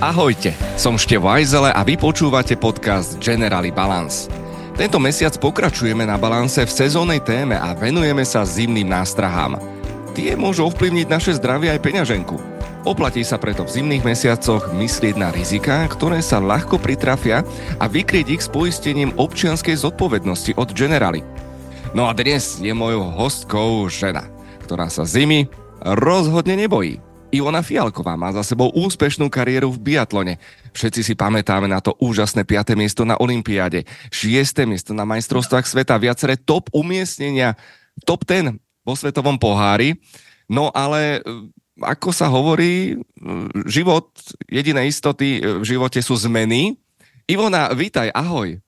Ahojte, som Števo Ajzele a vy počúvate podcast Generali Balance. Tento mesiac pokračujeme na balanse v sezónnej téme a venujeme sa zimným nástrahám. Tie môžu ovplyvniť naše zdravie aj peňaženku. Oplatí sa preto v zimných mesiacoch myslieť na riziká, ktoré sa ľahko pritrafia a vykryť ich s poistením občianskej zodpovednosti od Generali. No a dnes je mojou hostkou žena, ktorá sa zimy rozhodne nebojí. Ivona Fialková má za sebou úspešnú kariéru v biatlone. Všetci si pamätáme na to úžasné 5. miesto na Olympiáde, 6. miesto na majstrovstvách sveta, viaceré top umiestnenia, top 10 vo svetovom pohári. No ale e, ako sa hovorí, e, život, jediné istoty v živote sú zmeny. Ivona, vítaj, ahoj.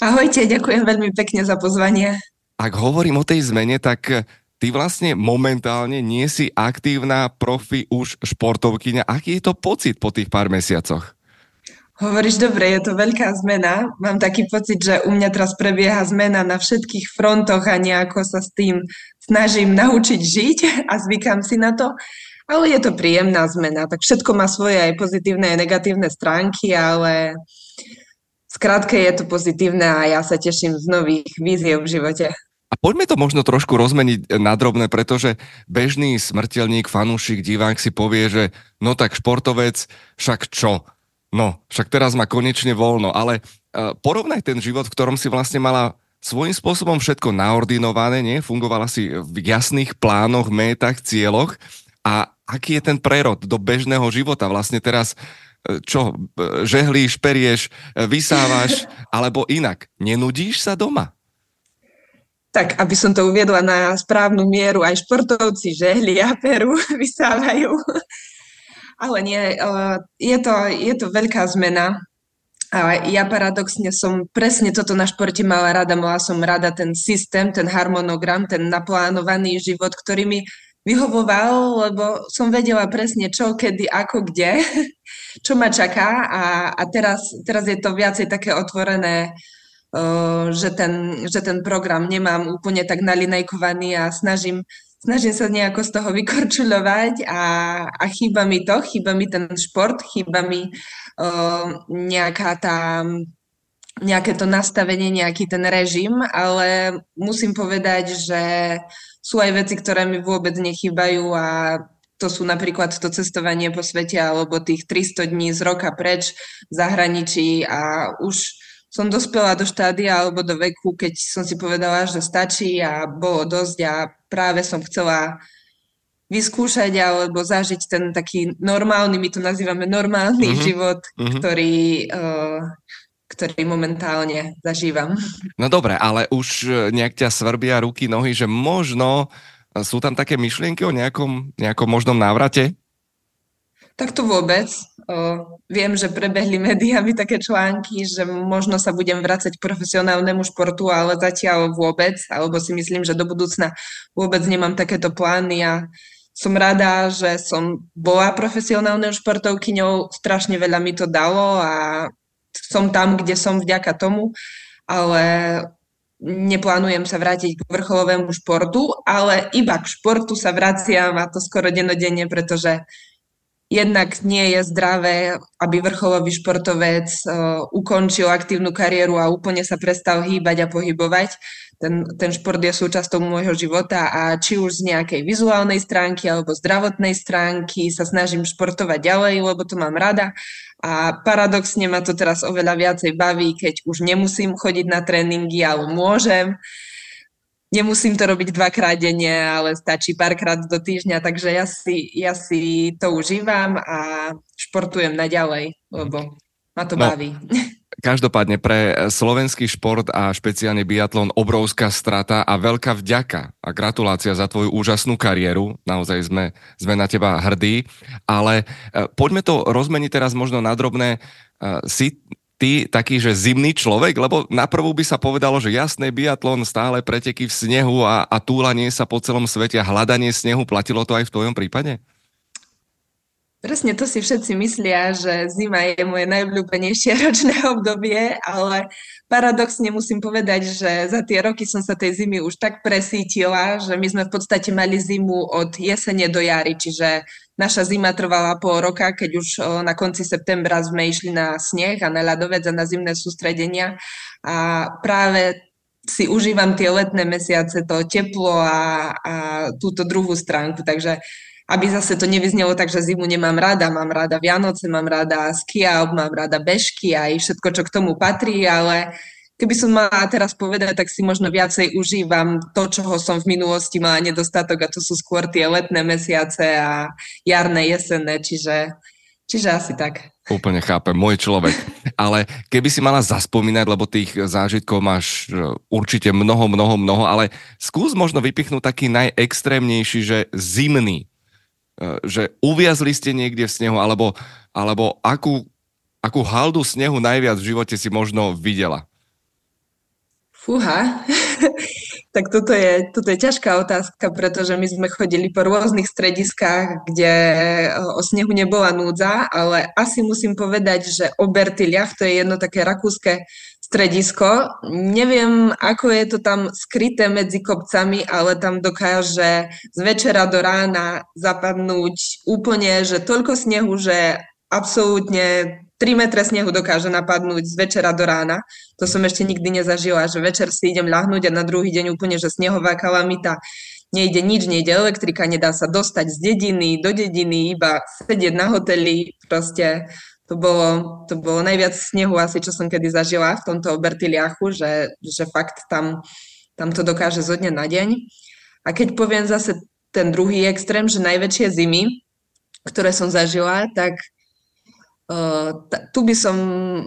Ahojte, ďakujem veľmi pekne za pozvanie. Ak hovorím o tej zmene, tak ty vlastne momentálne nie si aktívna profi už športovkyňa. Aký je to pocit po tých pár mesiacoch? Hovoríš dobre, je to veľká zmena. Mám taký pocit, že u mňa teraz prebieha zmena na všetkých frontoch a nejako sa s tým snažím naučiť žiť a zvykám si na to. Ale je to príjemná zmena, tak všetko má svoje aj pozitívne aj negatívne stránky, ale skrátke je to pozitívne a ja sa teším z nových víziev v živote. Poďme to možno trošku rozmeniť na drobné, pretože bežný smrteľník, fanúšik, divák si povie, že no tak športovec, však čo? No, však teraz má konečne voľno, ale uh, porovnaj ten život, v ktorom si vlastne mala svojím spôsobom všetko naordinované, nie? Fungovala si v jasných plánoch, métach, cieľoch a aký je ten prerod do bežného života? Vlastne teraz e, čo, žehlíš, perieš, vysávaš, alebo inak. Nenudíš sa doma? Tak aby som to uviedla na správnu mieru, aj športovci žehli a peru vysávajú. Ale nie, eh, je to, je to veľká zmena. A ja paradoxne som presne toto na športe mala rada. Mala som rada ten systém, ten harmonogram, ten naplánovaný život, ktorý mi vyhovoval, lebo som vedela presne čo, kedy, ako, kde, čo ma čaká a, a teraz, teraz je to viacej také otvorené že ten, že ten program nemám úplne tak nalinajkovaný a snažím, snažím sa nejako z toho vykorčuľovať a, a chýba mi to, chýba mi ten šport, chýba mi uh, nejaká tá nejaké to nastavenie, nejaký ten režim, ale musím povedať, že sú aj veci, ktoré mi vôbec nechýbajú a to sú napríklad to cestovanie po svete alebo tých 300 dní z roka preč v zahraničí a už som dospela do štádia alebo do veku, keď som si povedala, že stačí a bolo dosť a práve som chcela vyskúšať alebo zažiť ten taký normálny, my to nazývame normálny mm-hmm. život, mm-hmm. ktorý, uh, ktorý momentálne zažívam. No dobre, ale už e, nejak ťa svrbia ruky, nohy, že možno sú tam také myšlienky o nejakom, nejakom možnom návrate? Tak to vôbec. O, viem, že prebehli médiami také články, že možno sa budem vrácať profesionálnemu športu, ale zatiaľ vôbec, alebo si myslím, že do budúcna vôbec nemám takéto plány. A som rada, že som bola profesionálnou športovkyňou, strašne veľa mi to dalo a som tam, kde som vďaka tomu, ale neplánujem sa vrátiť k vrcholovému športu, ale iba k športu sa vraciam a to skoro denodenne, pretože jednak nie je zdravé, aby vrcholový športovec uh, ukončil aktívnu kariéru a úplne sa prestal hýbať a pohybovať. Ten, ten šport je súčasťou môjho života a či už z nejakej vizuálnej stránky alebo zdravotnej stránky sa snažím športovať ďalej, lebo to mám rada. A paradoxne ma to teraz oveľa viacej baví, keď už nemusím chodiť na tréningy, ale môžem. Nemusím to robiť dvakrát denne, ale stačí párkrát do týždňa, takže ja si, ja si to užívam a športujem naďalej, lebo ma to no, baví. Každopádne pre slovenský šport a špeciálne biatlon obrovská strata a veľká vďaka a gratulácia za tvoju úžasnú kariéru. Naozaj sme, sme na teba hrdí. Ale e, poďme to rozmeniť teraz možno na drobné. E, si ty taký, že zimný človek? Lebo na prvú by sa povedalo, že jasné, biatlon, stále preteky v snehu a, a túlanie sa po celom svete a hľadanie snehu. Platilo to aj v tvojom prípade? Presne to si všetci myslia, že zima je moje najobľúbenejšie ročné obdobie, ale paradoxne musím povedať, že za tie roky som sa tej zimy už tak presítila, že my sme v podstate mali zimu od jesene do jary, čiže naša zima trvala pol roka, keď už na konci septembra sme išli na sneh a na ľadovec a na zimné sústredenia. A práve si užívam tie letné mesiace, to teplo a, a túto druhú stránku, takže aby zase to nevyznelo tak, že zimu nemám rada, mám rada Vianoce, mám rada skialp, mám rada bežky aj všetko, čo k tomu patrí, ale keby som mala teraz povedať, tak si možno viacej užívam to, čoho som v minulosti mala nedostatok a to sú skôr tie letné mesiace a jarné, jesenné, čiže, čiže asi tak. Úplne chápem, môj človek. Ale keby si mala zaspomínať, lebo tých zážitkov máš e, určite mnoho, mnoho, mnoho, ale skús možno vypichnúť taký najextrémnejší, že zimný že uviazli ste niekde v snehu, alebo, alebo akú, akú haldu snehu najviac v živote si možno videla? Fúha, tak toto je, toto je ťažká otázka, pretože my sme chodili po rôznych strediskách, kde eh, o snehu nebola núdza, ale asi musím povedať, že Obertiliach, to je jedno také rakúske stredisko. Neviem, ako je to tam skryté medzi kopcami, ale tam dokáže z večera do rána zapadnúť úplne, že toľko snehu, že absolútne 3 metre snehu dokáže napadnúť z večera do rána. To som ešte nikdy nezažila, že večer si idem ľahnúť a na druhý deň úplne, že snehová kalamita. Nejde nič, nejde elektrika, nedá sa dostať z dediny do dediny, iba sedieť na hoteli, proste to bolo, to bolo najviac snehu asi, čo som kedy zažila v tomto Bertiliachu, že, že fakt tam, tam to dokáže zo dňa na deň. A keď poviem zase ten druhý extrém, že najväčšie zimy, ktoré som zažila, tak tu by som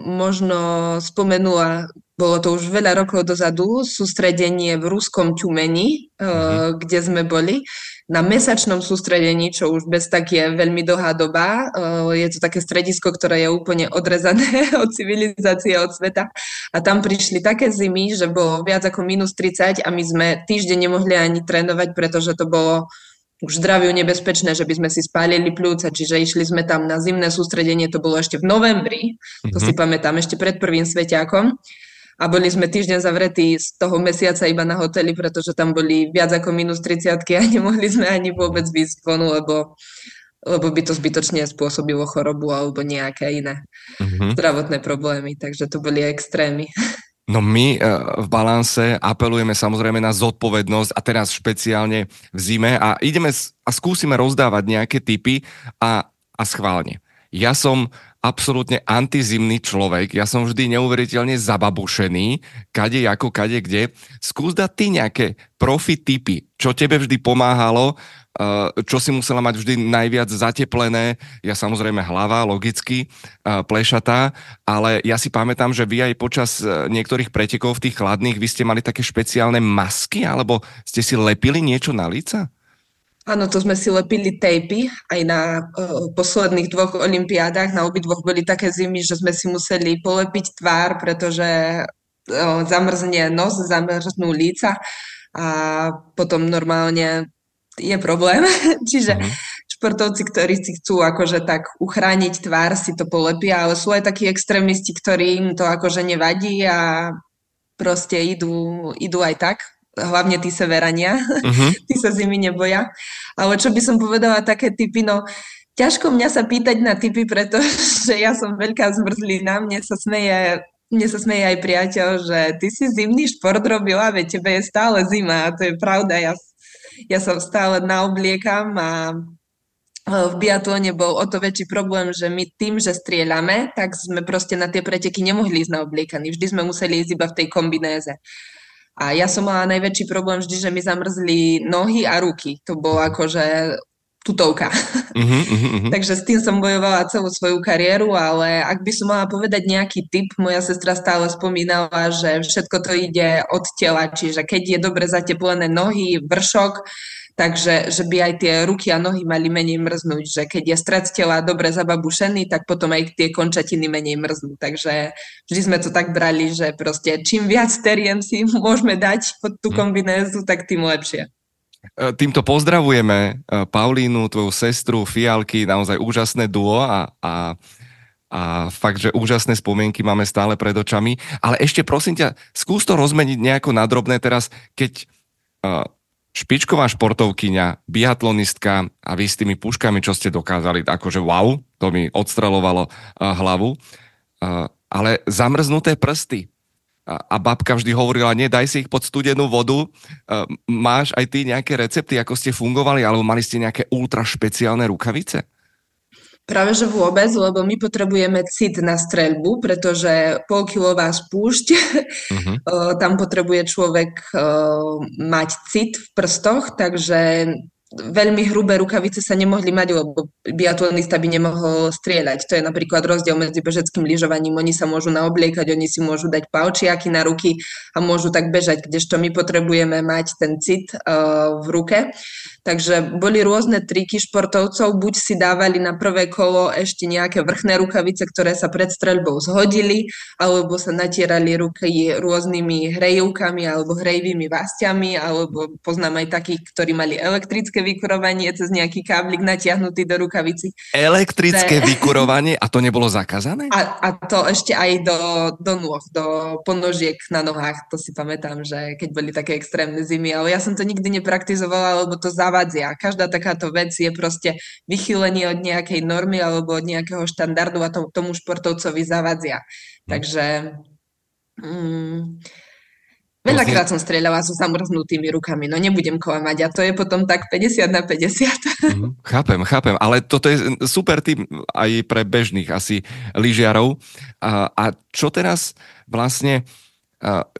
možno spomenula bolo to už veľa rokov dozadu, sústredenie v ruskom Ťumeni, mm-hmm. kde sme boli, na mesačnom sústredení, čo už bez tak je veľmi dlhá doba. Eh, je to také stredisko, ktoré je úplne odrezané od civilizácie, od sveta. A tam prišli také zimy, že bolo viac ako minus 30 a my sme týždeň nemohli ani trénovať, pretože to bolo už zdraviu nebezpečné, že by sme si spálili pľúca, čiže išli sme tam na zimné sústredenie, to bolo ešte v novembri, to mm-hmm. si pamätám, ešte pred prvým sveťákom a boli sme týždeň zavretí z toho mesiaca iba na hoteli, pretože tam boli viac ako minus 30 a nemohli sme ani vôbec výsť vonu, lebo, lebo by to zbytočne spôsobilo chorobu alebo nejaké iné mm-hmm. zdravotné problémy, takže to boli extrémy. No my eh, v balanse apelujeme samozrejme na zodpovednosť a teraz špeciálne v zime a ideme a skúsime rozdávať nejaké typy a, a schválne. Ja som absolútne antizimný človek. Ja som vždy neuveriteľne zababušený, kade ako, kade kde. Skús dať ty nejaké profi typy, čo tebe vždy pomáhalo, čo si musela mať vždy najviac zateplené. Ja samozrejme hlava, logicky, plešatá, ale ja si pamätám, že vy aj počas niektorých pretekov tých chladných, vy ste mali také špeciálne masky, alebo ste si lepili niečo na líca? Áno, to sme si lepili tejpy aj na uh, posledných dvoch olimpiádach. Na obidvoch boli také zimy, že sme si museli polepiť tvár, pretože uh, zamrzne nos, zamrznú líca a potom normálne je problém. Čiže mm-hmm. športovci, ktorí si chcú akože tak uchrániť tvár, si to polepia, ale sú aj takí extrémisti, ktorým to akože nevadí a proste idú, idú aj tak hlavne tí severania, uh-huh. tí sa zimy neboja. Ale čo by som povedala, také typy, no ťažko mňa sa pýtať na typy, pretože ja som veľká zmrzlina, mne sa smeje mne sa smeje aj priateľ, že ty si zimný šport robila, veď tebe je stále zima a to je pravda. Ja, ja sa stále naobliekam a v biatlone bol o to väčší problém, že my tým, že strieľame, tak sme proste na tie preteky nemohli ísť na obliekaní. Vždy sme museli ísť iba v tej kombinéze. A ja som mala najväčší problém vždy, že mi zamrzli nohy a ruky. To bolo akože tutovka. Uh-huh, uh-huh. Takže s tým som bojovala celú svoju kariéru, ale ak by som mala povedať nejaký tip, moja sestra stále spomínala, že všetko to ide od tela, čiže keď je dobre zateplené nohy, vršok, takže že by aj tie ruky a nohy mali menej mrznúť, že keď je stred tela dobre zababušený, tak potom aj tie končatiny menej mrznú. Takže vždy sme to tak brali, že proste čím viac terien si môžeme dať pod tú kombinézu, tak tým lepšie. Týmto pozdravujeme Paulínu, tvoju sestru, Fialky, naozaj úžasné duo a, a a fakt, že úžasné spomienky máme stále pred očami. Ale ešte prosím ťa, skús to rozmeniť nejako nadrobné teraz, keď uh, špičková športovkyňa, biatlonistka a vy s tými puškami, čo ste dokázali, akože wow, to mi odstrelovalo hlavu, ale zamrznuté prsty. A, babka vždy hovorila, nie, daj si ich pod studenú vodu. Uh, máš aj ty nejaké recepty, ako ste fungovali, alebo mali ste nejaké ultra špeciálne rukavice? Práve že vôbec, lebo my potrebujeme cit na streľbu, pretože polkilová spúšť, uh-huh. tam potrebuje človek mať cit v prstoch, takže veľmi hrubé rukavice sa nemohli mať, lebo biatlonista by nemohol strieľať. To je napríklad rozdiel medzi bežeckým lyžovaním. Oni sa môžu naobliekať, oni si môžu dať palčiaky na ruky a môžu tak bežať, kdežto my potrebujeme mať ten cit uh, v ruke. Takže boli rôzne triky športovcov, buď si dávali na prvé kolo ešte nejaké vrchné rukavice, ktoré sa pred streľbou zhodili, alebo sa natierali ruky rôznymi hrejúkami alebo hrejvými vástiami, alebo poznám aj takých, ktorí mali elektrické vykurovanie cez nejaký káblik natiahnutý do rukavici. Elektrické Že... vykurovanie? A to nebolo zakázané? A, a to ešte aj do, do nôh, do ponožiek na nohách. To si pamätám, že keď boli také extrémne zimy. Ale ja som to nikdy nepraktizovala, lebo to zavadzia. Každá takáto vec je proste vychýlenie od nejakej normy alebo od nejakého štandardu a to, tomu športovcovi zavadzia. Hm. Takže... Mm, Veľakrát som strieľala so zamrznutými rukami, no nebudem klamať a to je potom tak 50 na 50. Mm, chápem, chápem, ale toto je super tým aj pre bežných asi lyžiarov. A, a čo teraz vlastne,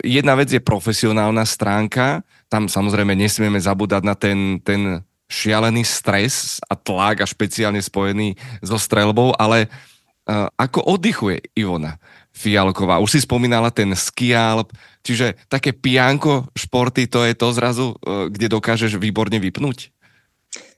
jedna vec je profesionálna stránka, tam samozrejme nesmieme zabúdať na ten, ten šialený stres a tlak a špeciálne spojený so strelbou, ale ako oddychuje Ivona? Fialková. Už si spomínala ten skialp, čiže také pijanko športy, to je to zrazu, e, kde dokážeš výborne vypnúť?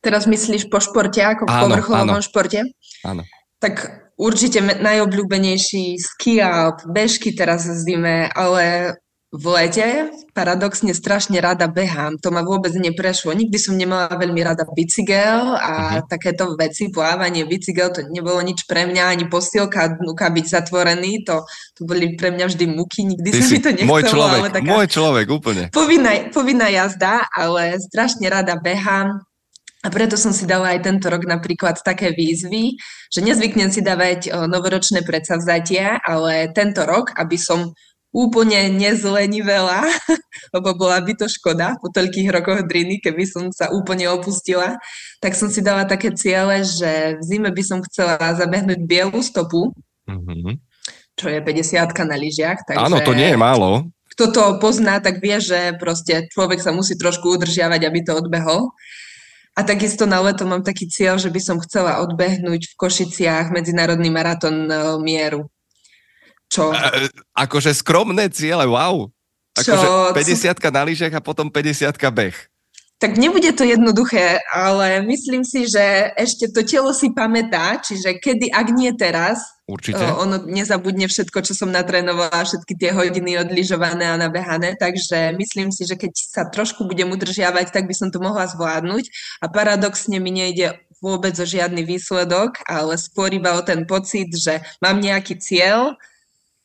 Teraz myslíš po športe, ako v povrchovom športe? Áno. Tak určite najobľúbenejší skialp, bežky teraz v zime, ale v lete paradoxne strašne rada behám. To ma vôbec neprešlo. Nikdy som nemala veľmi rada bicykel a uh-huh. takéto veci, plávanie, bicykel, to nebolo nič pre mňa, ani postielka, nuka byť zatvorený, to, to boli pre mňa vždy muky, nikdy Ty sa mi to nechcelo. Môj človek, ale taká môj človek, úplne. Povinná, povinná jazda, ale strašne rada behám. A preto som si dala aj tento rok napríklad také výzvy, že nezvyknem si dávať novoročné predsavzatia, ale tento rok, aby som úplne nezlenivela, lebo bola by to škoda po toľkých rokoch driny, keby som sa úplne opustila, tak som si dala také ciele, že v zime by som chcela zabehnúť bielu stopu, mm-hmm. čo je 50 na lyžiach. Takže... Áno, to nie je málo. Kto to pozná, tak vie, že proste človek sa musí trošku udržiavať, aby to odbehol. A takisto na leto mám taký cieľ, že by som chcela odbehnúť v Košiciach medzinárodný maratón e, mieru. Čo? A, akože skromné ciele, wow. Akože 50 na lyžiach a potom 50 beh. Tak nebude to jednoduché, ale myslím si, že ešte to telo si pamätá, čiže kedy, ak nie teraz, Určite. ono nezabudne všetko, čo som natrénovala, všetky tie hodiny odlyžované a nabehané, takže myslím si, že keď sa trošku budem udržiavať, tak by som to mohla zvládnuť a paradoxne mi nejde vôbec o žiadny výsledok, ale skôr iba o ten pocit, že mám nejaký cieľ,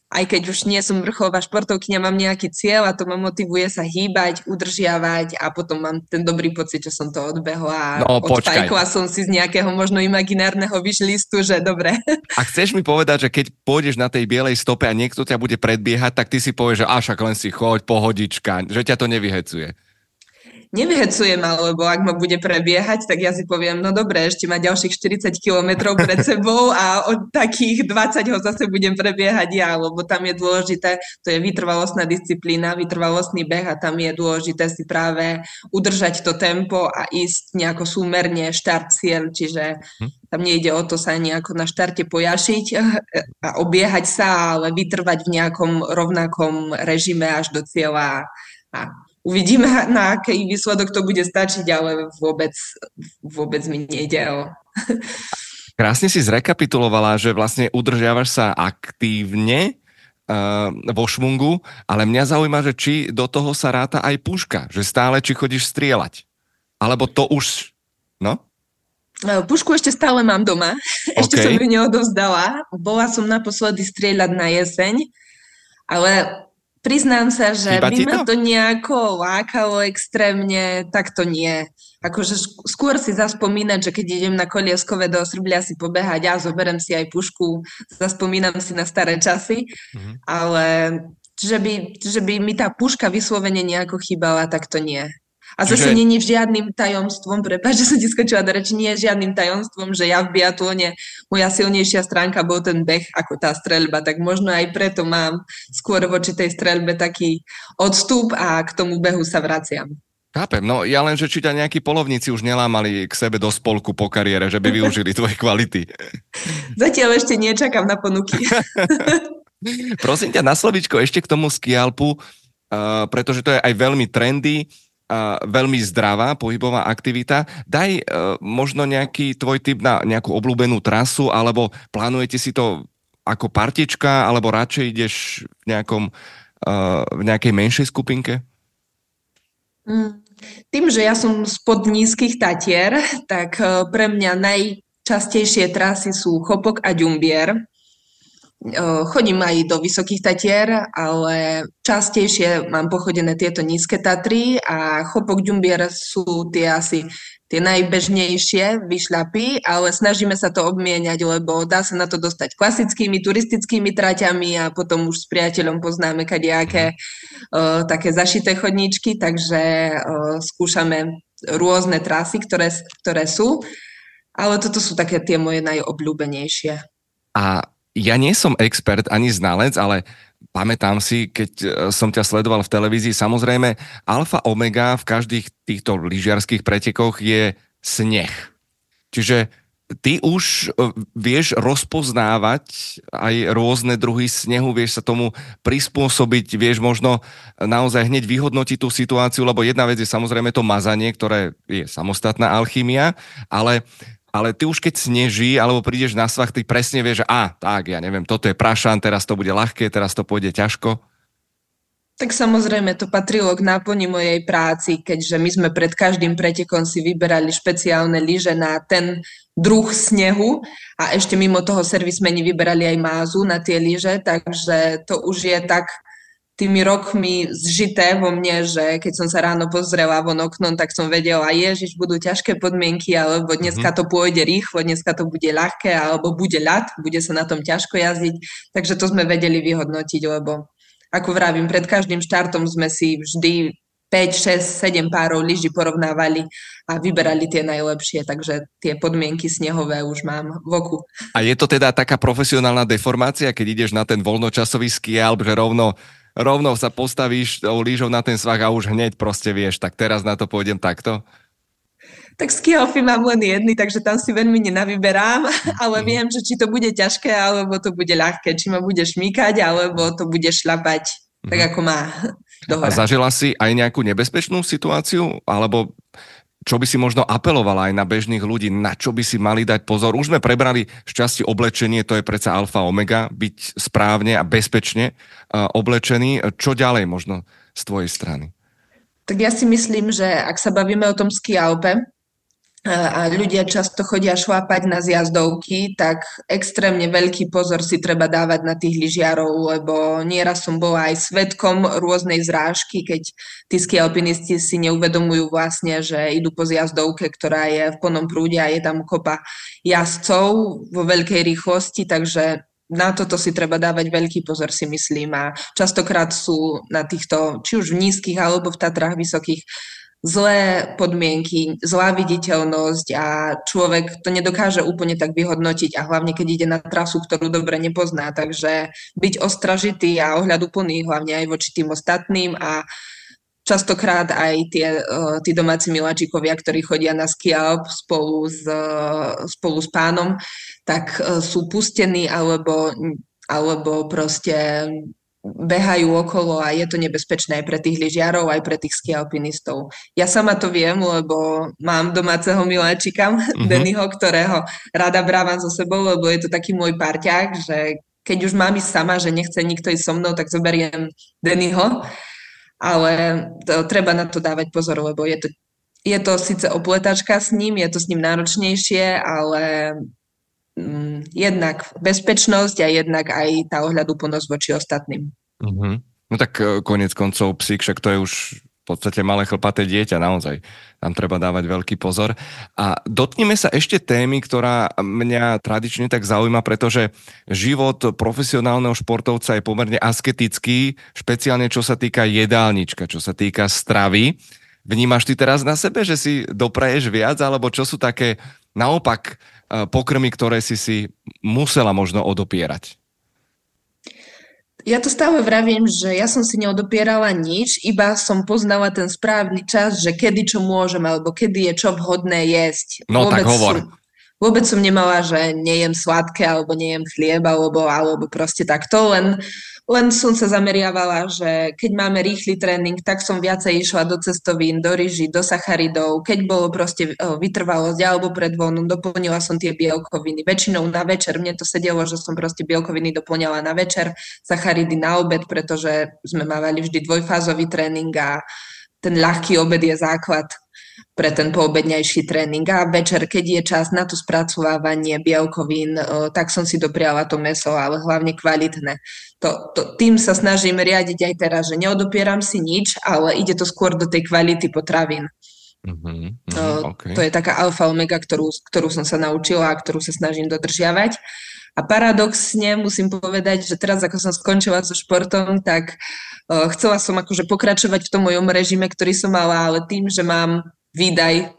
aj keď už nie som vrcholová športovkyňa, mám nejaký cieľ a to ma motivuje sa hýbať, udržiavať a potom mám ten dobrý pocit, že som to odbehla no, odtajkla som si z nejakého možno imaginárneho vyšlistu, že dobre. A chceš mi povedať, že keď pôjdeš na tej bielej stope a niekto ťa bude predbiehať, tak ty si povieš, že až len si choď, pohodička, že ťa to nevyhecuje nevyhecujem, alebo ak ma bude prebiehať, tak ja si poviem, no dobre, ešte má ďalších 40 kilometrov pred sebou a od takých 20 ho zase budem prebiehať ja, lebo tam je dôležité, to je vytrvalostná disciplína, vytrvalostný beh a tam je dôležité si práve udržať to tempo a ísť nejako súmerne štart cieľ, čiže hm. tam nejde o to sa nejako na štarte pojašiť a obiehať sa, ale vytrvať v nejakom rovnakom režime až do cieľa a uvidíme, na aký výsledok to bude stačiť, ale vôbec, vôbec mi nejde o... Krásne si zrekapitulovala, že vlastne udržiavaš sa aktívne uh, vo šmungu, ale mňa zaujíma, že či do toho sa ráta aj puška, že stále či chodíš strieľať. Alebo to už, no? E, pušku ešte stále mám doma. Ešte okay. som ju neodovzdala. Bola som naposledy strieľať na jeseň, ale priznám sa, že Chýba by ma to? to nejako lákalo extrémne, tak to nie. Akože skôr si zaspomínať, že keď idem na Kolieskové do Srblia si pobehať, ja zoberiem si aj pušku, zaspomínam si na staré časy, mm-hmm. ale že by, že by mi tá puška vyslovene nejako chýbala, tak to nie. A zase není žiadnym tajomstvom, prepáč, že som ti skočila do reči, nie je žiadnym tajomstvom, že ja v biatlone, moja silnejšia stránka bol ten beh ako tá streľba, tak možno aj preto mám skôr voči tej streľbe taký odstup a k tomu behu sa vraciam. Chápem, no ja len, že či ťa nejakí polovníci už nelámali k sebe do spolku po kariére, že by využili tvoje kvality. Zatiaľ ešte nečakám na ponuky. Prosím ťa na slovičko ešte k tomu skialpu, uh, pretože to je aj veľmi trendy veľmi zdravá pohybová aktivita. Daj uh, možno nejaký tvoj typ na nejakú obľúbenú trasu, alebo plánujete si to ako partička, alebo radšej ideš v, nejakom, uh, v nejakej menšej skupinke? Mm. Tým, že ja som spod nízkych Tatier, tak pre mňa najčastejšie trasy sú Chopok a Ďumbier Chodím aj do Vysokých Tatier, ale častejšie mám pochodené tieto nízke Tatry a Chopok Ďumbier sú tie asi tie najbežnejšie vyšľapy, ale snažíme sa to obmieniať, lebo dá sa na to dostať klasickými turistickými traťami a potom už s priateľom poznáme kadejaké uh, také zašité chodníčky, takže uh, skúšame rôzne trasy, ktoré, ktoré sú, ale toto sú také tie moje najobľúbenejšie. A ja nie som expert ani znalec, ale pamätám si, keď e, som ťa sledoval v televízii, samozrejme, alfa omega v každých týchto lyžiarských pretekoch je sneh. Čiže ty už e, vieš rozpoznávať aj rôzne druhy snehu, vieš sa tomu prispôsobiť, vieš možno naozaj hneď vyhodnotiť tú situáciu, lebo jedna vec je samozrejme to mazanie, ktoré je samostatná alchymia, ale ale ty už keď sneží, alebo prídeš na svach, ty presne vieš, že a, tak, ja neviem, toto je prašan, teraz to bude ľahké, teraz to pôjde ťažko. Tak samozrejme, to patrilo k náplni mojej práci, keďže my sme pred každým pretekom si vyberali špeciálne lyže na ten druh snehu a ešte mimo toho servismeni vyberali aj mázu na tie lyže, takže to už je tak tými rokmi zžité vo mne, že keď som sa ráno pozrela von oknom, tak som vedela, ježiš, budú ťažké podmienky, alebo dneska mhm. to pôjde rýchlo, dneska to bude ľahké, alebo bude ľad, bude sa na tom ťažko jazdiť. Takže to sme vedeli vyhodnotiť, lebo ako vravím, pred každým štartom sme si vždy 5, 6, 7 párov lyží porovnávali a vyberali tie najlepšie, takže tie podmienky snehové už mám v oku. A je to teda taká profesionálna deformácia, keď ideš na ten voľnočasový skialp, že rovno rovno sa postavíš tou lížou na ten svah a už hneď proste vieš, tak teraz na to pôjdem takto? Tak skiofy mám len jedny, takže tam si veľmi nenavyberám, ale mhm. viem, že či to bude ťažké, alebo to bude ľahké, či ma bude šmýkať, alebo to bude šlapať tak, mhm. ako má. Dohora. A zažila si aj nejakú nebezpečnú situáciu, alebo čo by si možno apelovala aj na bežných ľudí, na čo by si mali dať pozor? Už sme prebrali šťastie oblečenie, to je predsa alfa omega, byť správne a bezpečne uh, oblečený. Čo ďalej možno z tvojej strany? Tak ja si myslím, že ak sa bavíme o tom ski Alpe, a ľudia často chodia šlápať na zjazdovky, tak extrémne veľký pozor si treba dávať na tých lyžiarov, lebo nieraz som bola aj svetkom rôznej zrážky, keď tí skialpinisti si neuvedomujú vlastne, že idú po zjazdovke, ktorá je v plnom prúde a je tam kopa jazdcov vo veľkej rýchlosti, takže na toto si treba dávať veľký pozor, si myslím. A častokrát sú na týchto, či už v nízkych alebo v Tatrách vysokých, zlé podmienky, zlá viditeľnosť a človek to nedokáže úplne tak vyhodnotiť a hlavne keď ide na trasu, ktorú dobre nepozná. Takže byť ostražitý a ohľaduplný hlavne aj voči tým ostatným a častokrát aj tie, uh, tí domáci miláčikovia, ktorí chodia na ski spolu s, uh, spolu s pánom, tak uh, sú pustení alebo, alebo proste behajú okolo a je to nebezpečné aj pre tých lyžiarov, aj pre tých skialpinistov. Ja sama to viem, lebo mám domáceho miláčika, mm-hmm. Dennyho, ktorého rada brávam so sebou, lebo je to taký môj parťák, že keď už mám ísť sama, že nechce nikto ísť so mnou, tak zoberiem Dennyho, ale to, treba na to dávať pozor, lebo je to je to síce opletačka s ním, je to s ním náročnejšie, ale jednak bezpečnosť a jednak aj tá ohľadúplnosť voči ostatným. Mm-hmm. No tak e, konec koncov psík, však to je už v podstate malé chlpaté dieťa, naozaj. Tam treba dávať veľký pozor. A dotkneme sa ešte témy, ktorá mňa tradične tak zaujíma, pretože život profesionálneho športovca je pomerne asketický, špeciálne čo sa týka jedálnička, čo sa týka stravy. Vnímaš ty teraz na sebe, že si dopraješ viac, alebo čo sú také naopak pokrmy, ktoré si si musela možno odopierať? Ja to stále vravím, že ja som si neodopierala nič, iba som poznala ten správny čas, že kedy čo môžem, alebo kedy je čo vhodné jesť. No Vôbec tak hovor. Som, vôbec som nemala, že nejem sladké, alebo nejem chlieb, alebo, alebo proste takto, len len som sa zameriavala, že keď máme rýchly tréning, tak som viacej išla do cestovín, do ryží, do sacharidov. Keď bolo proste vytrvalosť alebo pred voľnom, doplnila som tie bielkoviny. Väčšinou na večer. Mne to sedelo, že som proste bielkoviny doplňala na večer, sacharidy na obed, pretože sme mávali vždy dvojfázový tréning a ten ľahký obed je základ pre ten poobedňajší tréning. A večer, keď je čas na to spracovávanie bielkovín, tak som si dopriala to meso, ale hlavne kvalitné. To, to, tým sa snažím riadiť aj teraz, že neodopieram si nič, ale ide to skôr do tej kvality potravín. Mm-hmm, to, okay. to je taká alfa omega, ktorú, ktorú som sa naučila a ktorú sa snažím dodržiavať. A paradoxne musím povedať, že teraz ako som skončila so športom, tak uh, chcela som akože pokračovať v tom mojom režime, ktorý som mala, ale tým, že mám výdaj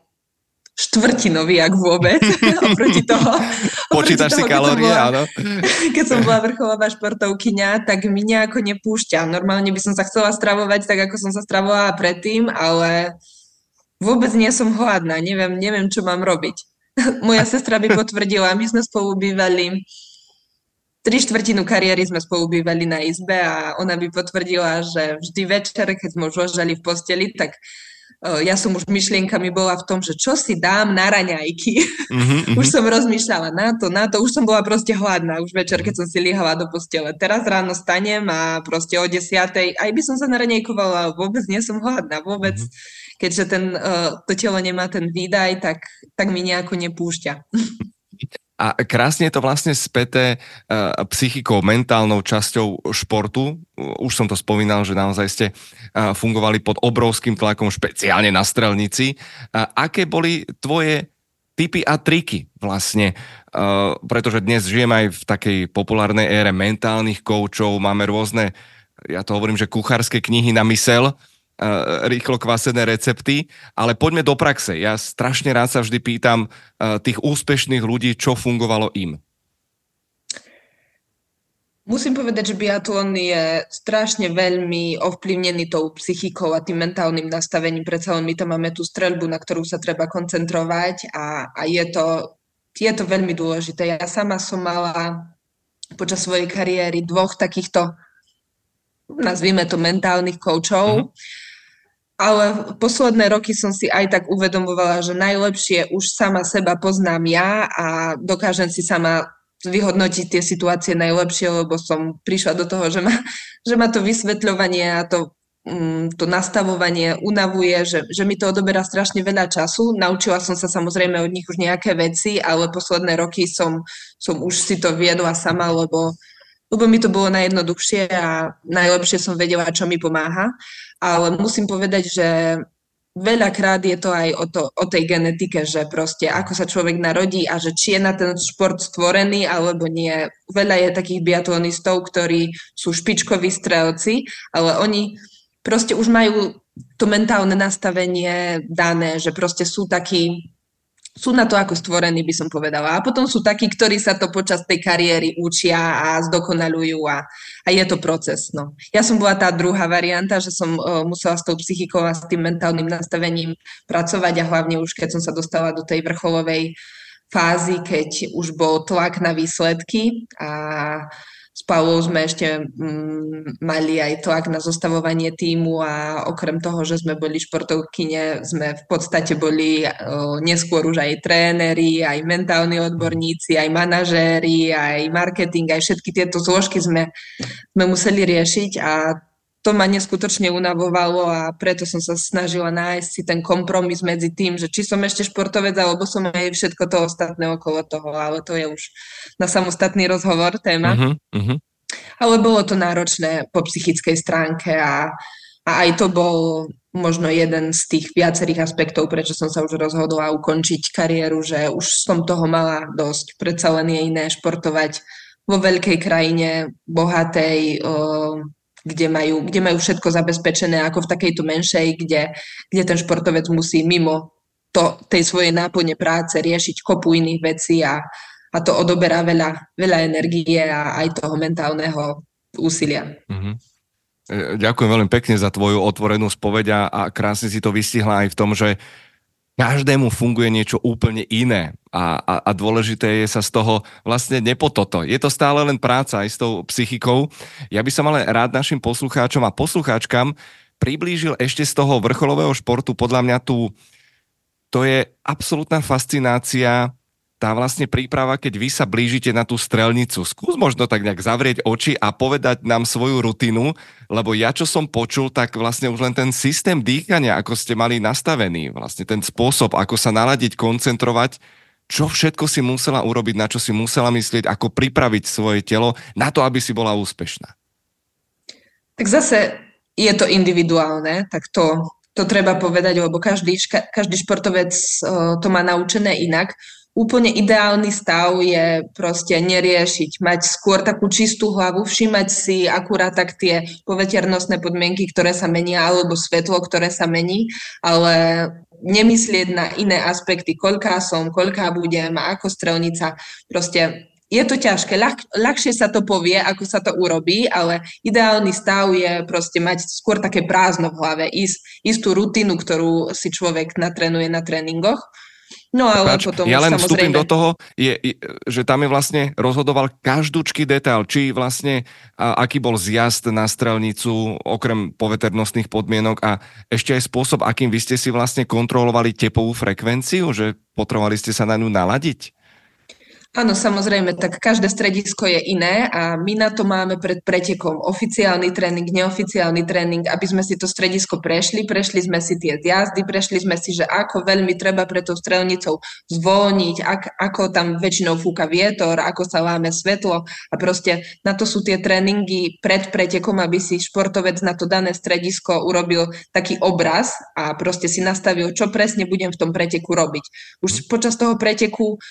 štvrtinový, ak vôbec, oproti toho. Počítaš si kalórie, áno. Keď som bola vrcholová športovkyňa, tak mi nejako nepúšťa. Normálne by som sa chcela stravovať tak, ako som sa stravovala predtým, ale vôbec nie som hladná, neviem, neviem, čo mám robiť. Moja sestra by potvrdila, my sme spolu bývali tri štvrtinu kariéry sme spolu bývali na izbe a ona by potvrdila, že vždy večer, keď sme už ležali v posteli, tak ja som už myšlienkami bola v tom, že čo si dám na raňajky. Mm-hmm. už som rozmýšľala na to, na to, už som bola proste hladná, už večer, keď som si líhala do postele. Teraz ráno stanem a proste o desiatej, aj by som sa na raňajkovala, vôbec nie som hladná, vôbec. Mm-hmm. Keďže ten, to telo nemá ten výdaj, tak, tak mi nejako nepúšťa. A krásne je to vlastne späté uh, psychikou, mentálnou časťou športu. Už som to spomínal, že naozaj ste uh, fungovali pod obrovským tlakom, špeciálne na strelnici. Uh, aké boli tvoje typy a triky vlastne? Pretože dnes žijeme aj v takej populárnej ére mentálnych koučov, máme rôzne, ja to hovorím, že kuchárske knihy na mysel, rýchlo kvasené recepty, ale poďme do praxe. Ja strašne rád sa vždy pýtam eh, tých úspešných ľudí, čo fungovalo im. Musím povedať, že biatlon je strašne veľmi ovplyvnený tou psychikou a tým mentálnym nastavením. Predsa len my tam máme tú streľbu, na ktorú sa treba koncentrovať a, a je, to, je to veľmi dôležité. Ja sama som mala počas svojej kariéry dvoch takýchto, nazvime to mentálnych koučov. Mm-hmm ale posledné roky som si aj tak uvedomovala, že najlepšie už sama seba poznám ja a dokážem si sama vyhodnotiť tie situácie najlepšie, lebo som prišla do toho, že ma, že ma to vysvetľovanie a to, um, to nastavovanie unavuje, že, že mi to odoberá strašne veľa času. Naučila som sa samozrejme od nich už nejaké veci, ale posledné roky som, som už si to viedla sama, lebo lebo mi to bolo najjednoduchšie a najlepšie som vedela, čo mi pomáha. Ale musím povedať, že veľakrát je to aj o, to, o tej genetike, že proste ako sa človek narodí a že či je na ten šport stvorený alebo nie. Veľa je takých biatlonistov, ktorí sú špičkoví strelci, ale oni proste už majú to mentálne nastavenie dané, že proste sú takí sú na to ako stvorení, by som povedala. A potom sú takí, ktorí sa to počas tej kariéry učia a zdokonalujú a, a je to proces. No. Ja som bola tá druhá varianta, že som uh, musela s tou psychikou a s tým mentálnym nastavením pracovať a hlavne už keď som sa dostala do tej vrcholovej fázy, keď už bol tlak na výsledky a s Paulou sme ešte mm, mali aj tlak na zostavovanie týmu a okrem toho, že sme boli športovkyne, sme v podstate boli o, neskôr už aj tréneri, aj mentálni odborníci, aj manažéri, aj marketing, aj všetky tieto zložky sme, sme museli riešiť a to ma neskutočne unavovalo a preto som sa snažila nájsť si ten kompromis medzi tým, že či som ešte športovec, alebo som aj všetko to ostatné okolo toho, ale to je už na samostatný rozhovor téma. Uh-huh, uh-huh. Ale bolo to náročné po psychickej stránke a, a aj to bol možno jeden z tých viacerých aspektov, prečo som sa už rozhodla ukončiť kariéru, že už som toho mala dosť. Predsa len je iné športovať vo veľkej krajine, bohatej, kde majú, kde majú všetko zabezpečené ako v takejto menšej, kde, kde ten športovec musí mimo to, tej svojej náplne práce riešiť kopu iných vecí a, a to odoberá veľa, veľa energie a aj toho mentálneho úsilia. Mm-hmm. Ďakujem veľmi pekne za tvoju otvorenú spoveď a krásne si to vystihla aj v tom, že každému funguje niečo úplne iné a, a, a dôležité je sa z toho vlastne nepototo. Je to stále len práca aj s tou psychikou. Ja by som ale rád našim poslucháčom a poslucháčkam priblížil ešte z toho vrcholového športu podľa mňa tu to je absolútna fascinácia tá vlastne príprava, keď vy sa blížite na tú strelnicu. Skús možno tak nejak zavrieť oči a povedať nám svoju rutinu, lebo ja čo som počul, tak vlastne už len ten systém dýchania, ako ste mali nastavený, vlastne ten spôsob, ako sa naladiť, koncentrovať, čo všetko si musela urobiť, na čo si musela myslieť, ako pripraviť svoje telo na to, aby si bola úspešná. Tak zase je to individuálne, tak to, to treba povedať, lebo každý, každý športovec to má naučené inak úplne ideálny stav je proste neriešiť, mať skôr takú čistú hlavu, všímať si akurát tak tie poveternostné podmienky, ktoré sa menia, alebo svetlo, ktoré sa mení, ale nemyslieť na iné aspekty, koľká som, koľká budem, ako strelnica, proste je to ťažké, ľah, ľahšie sa to povie, ako sa to urobí, ale ideálny stav je proste mať skôr také prázdno v hlave, ísť, istú rutinu, ktorú si človek natrenuje na tréningoch No ale Páč, potom Ja len samozrejme... vstúpim do toho, je, že tam je vlastne rozhodoval každúčky detail, či vlastne a, aký bol zjazd na strelnicu, okrem poveternostných podmienok a ešte aj spôsob, akým vy ste si vlastne kontrolovali tepovú frekvenciu, že potrebovali ste sa na ňu naladiť? Áno, samozrejme, tak každé stredisko je iné a my na to máme pred pretekom oficiálny tréning, neoficiálny tréning, aby sme si to stredisko prešli, prešli sme si tie zjazdy, prešli sme si, že ako veľmi treba pre tou strelnicou zvolniť, ak, ako tam väčšinou fúka vietor, ako sa láme svetlo a proste na to sú tie tréningy pred pretekom, aby si športovec na to dané stredisko urobil taký obraz a proste si nastavil, čo presne budem v tom preteku robiť. Už počas toho preteku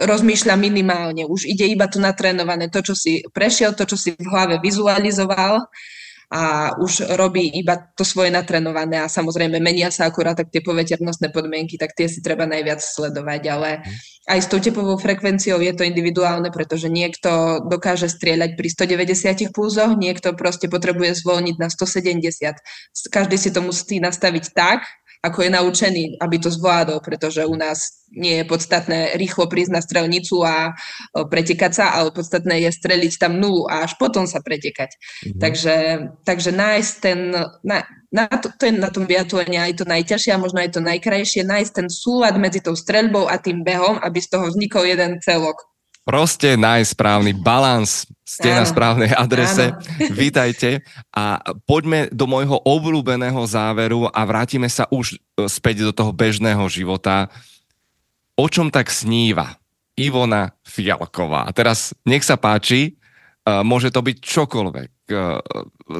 rozmýšľa minimálne. Už ide iba to natrénované, to, čo si prešiel, to, čo si v hlave vizualizoval a už robí iba to svoje natrénované a samozrejme menia sa akurát tak tie poveternostné podmienky, tak tie si treba najviac sledovať, ale aj s tou tepovou frekvenciou je to individuálne, pretože niekto dokáže strieľať pri 190 pulzoch, niekto proste potrebuje zvolniť na 170. Každý si to musí nastaviť tak, ako je naučený, aby to zvládol, pretože u nás nie je podstatné rýchlo prísť na strelnicu a pretekať sa, ale podstatné je streliť tam nulu a až potom sa pretekať. Mm-hmm. Takže, takže nájsť ten, na, na to, to je na tom biatlone aj to najťažšie a možno aj to najkrajšie, nájsť ten súlad medzi tou streľbou a tým behom, aby z toho vznikol jeden celok. Proste nájsť správny balans. Ste áno, na správnej adrese. Áno. Vítajte a poďme do môjho obľúbeného záveru a vrátime sa už e, späť do toho bežného života. O čom tak sníva Ivona Fialková? A teraz nech sa páči, e, môže to byť čokoľvek. E,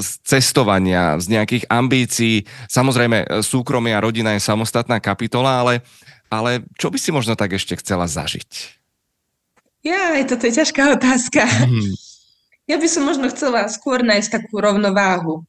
z cestovania, z nejakých ambícií. Samozrejme, súkromie a rodina je samostatná kapitola, ale, ale čo by si možno tak ešte chcela zažiť? Ja, toto je ťažká otázka. Mm. Ja by som možno chcela skôr nájsť takú rovnováhu.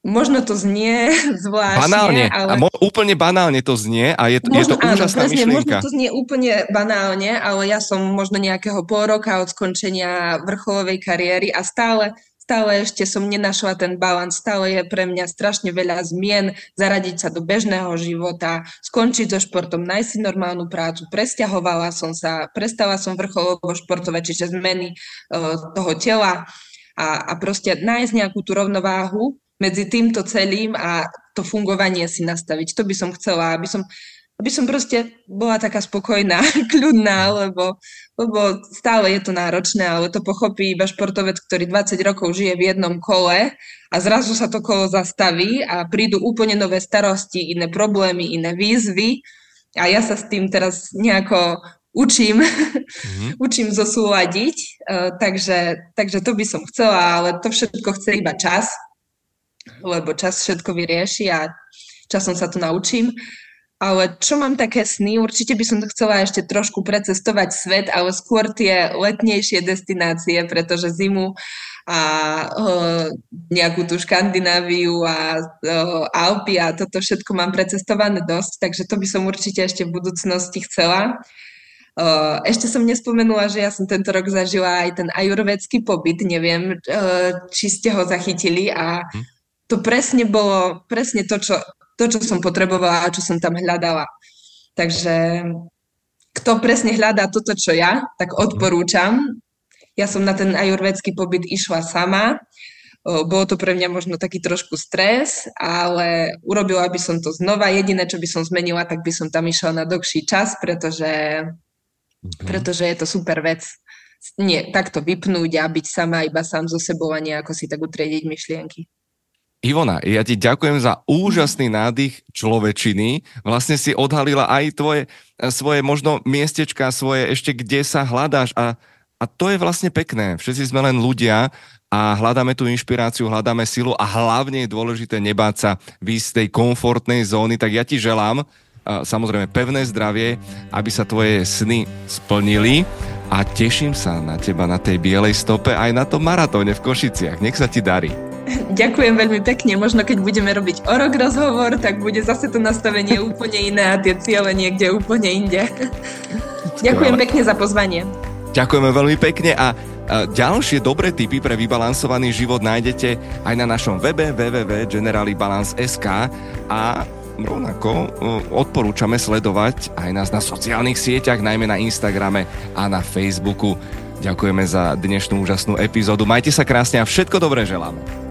Možno to znie zvláštne, banálne, ale... mo- úplne banálne to znie a je to, možno, je to áno, úžasná presne, myšlienka. Možno to znie úplne banálne, ale ja som možno nejakého pol roka od skončenia vrcholovej kariéry a stále stále ešte som nenašla ten balans, stále je pre mňa strašne veľa zmien, zaradiť sa do bežného života, skončiť so športom, nájsť si normálnu prácu, presťahovala som sa, prestala som vrcholovo športovať, čiže zmeny uh, toho tela. A, a proste nájsť nejakú tú rovnováhu medzi týmto celým a to fungovanie si nastaviť. To by som chcela, aby som aby som proste bola taká spokojná, kľudná, lebo, lebo stále je to náročné, ale to pochopí iba športovec, ktorý 20 rokov žije v jednom kole a zrazu sa to kolo zastaví a prídu úplne nové starosti, iné problémy, iné výzvy a ja sa s tým teraz nejako učím, mm-hmm. učím zosúľadiť, uh, takže, takže to by som chcela, ale to všetko chce iba čas, lebo čas všetko vyrieši a časom sa to naučím. Ale čo mám také sny, určite by som to chcela ešte trošku precestovať svet, ale skôr tie letnejšie destinácie, pretože zimu a uh, nejakú tú Škandináviu a uh, Alpy a toto všetko mám precestované dosť, takže to by som určite ešte v budúcnosti chcela. Uh, ešte som nespomenula, že ja som tento rok zažila aj ten ajurvedský pobyt, neviem, uh, či ste ho zachytili a hm. to presne bolo, presne to, čo to, čo som potrebovala a čo som tam hľadala. Takže kto presne hľadá toto, čo ja, tak odporúčam. Ja som na ten ajurvedský pobyt išla sama. Bolo to pre mňa možno taký trošku stres, ale urobila by som to znova. Jediné, čo by som zmenila, tak by som tam išla na dlhší čas, pretože, okay. pretože je to super vec. Nie, takto vypnúť a byť sama iba sám so sebou a nejako si tak utriediť myšlienky. Ivona, ja ti ďakujem za úžasný nádych človečiny. Vlastne si odhalila aj tvoje, eh, svoje možno miestečka, svoje ešte kde sa hľadáš a, a to je vlastne pekné. Všetci sme len ľudia a hľadáme tú inšpiráciu, hľadáme silu a hlavne je dôležité nebáť sa výjsť z tej komfortnej zóny. Tak ja ti želám eh, samozrejme pevné zdravie, aby sa tvoje sny splnili a teším sa na teba na tej bielej stope aj na tom maratóne v Košiciach. Nech sa ti darí. Ďakujem veľmi pekne. Možno keď budeme robiť o rok rozhovor, tak bude zase to nastavenie úplne iné a tie ciele niekde úplne inde. Ďakujem pekne za pozvanie. Ďakujeme veľmi pekne a ďalšie dobré tipy pre vybalansovaný život nájdete aj na našom webe www.generalibalance.sk a rovnako odporúčame sledovať aj nás na sociálnych sieťach, najmä na Instagrame a na Facebooku. Ďakujeme za dnešnú úžasnú epizódu. Majte sa krásne a všetko dobré želáme.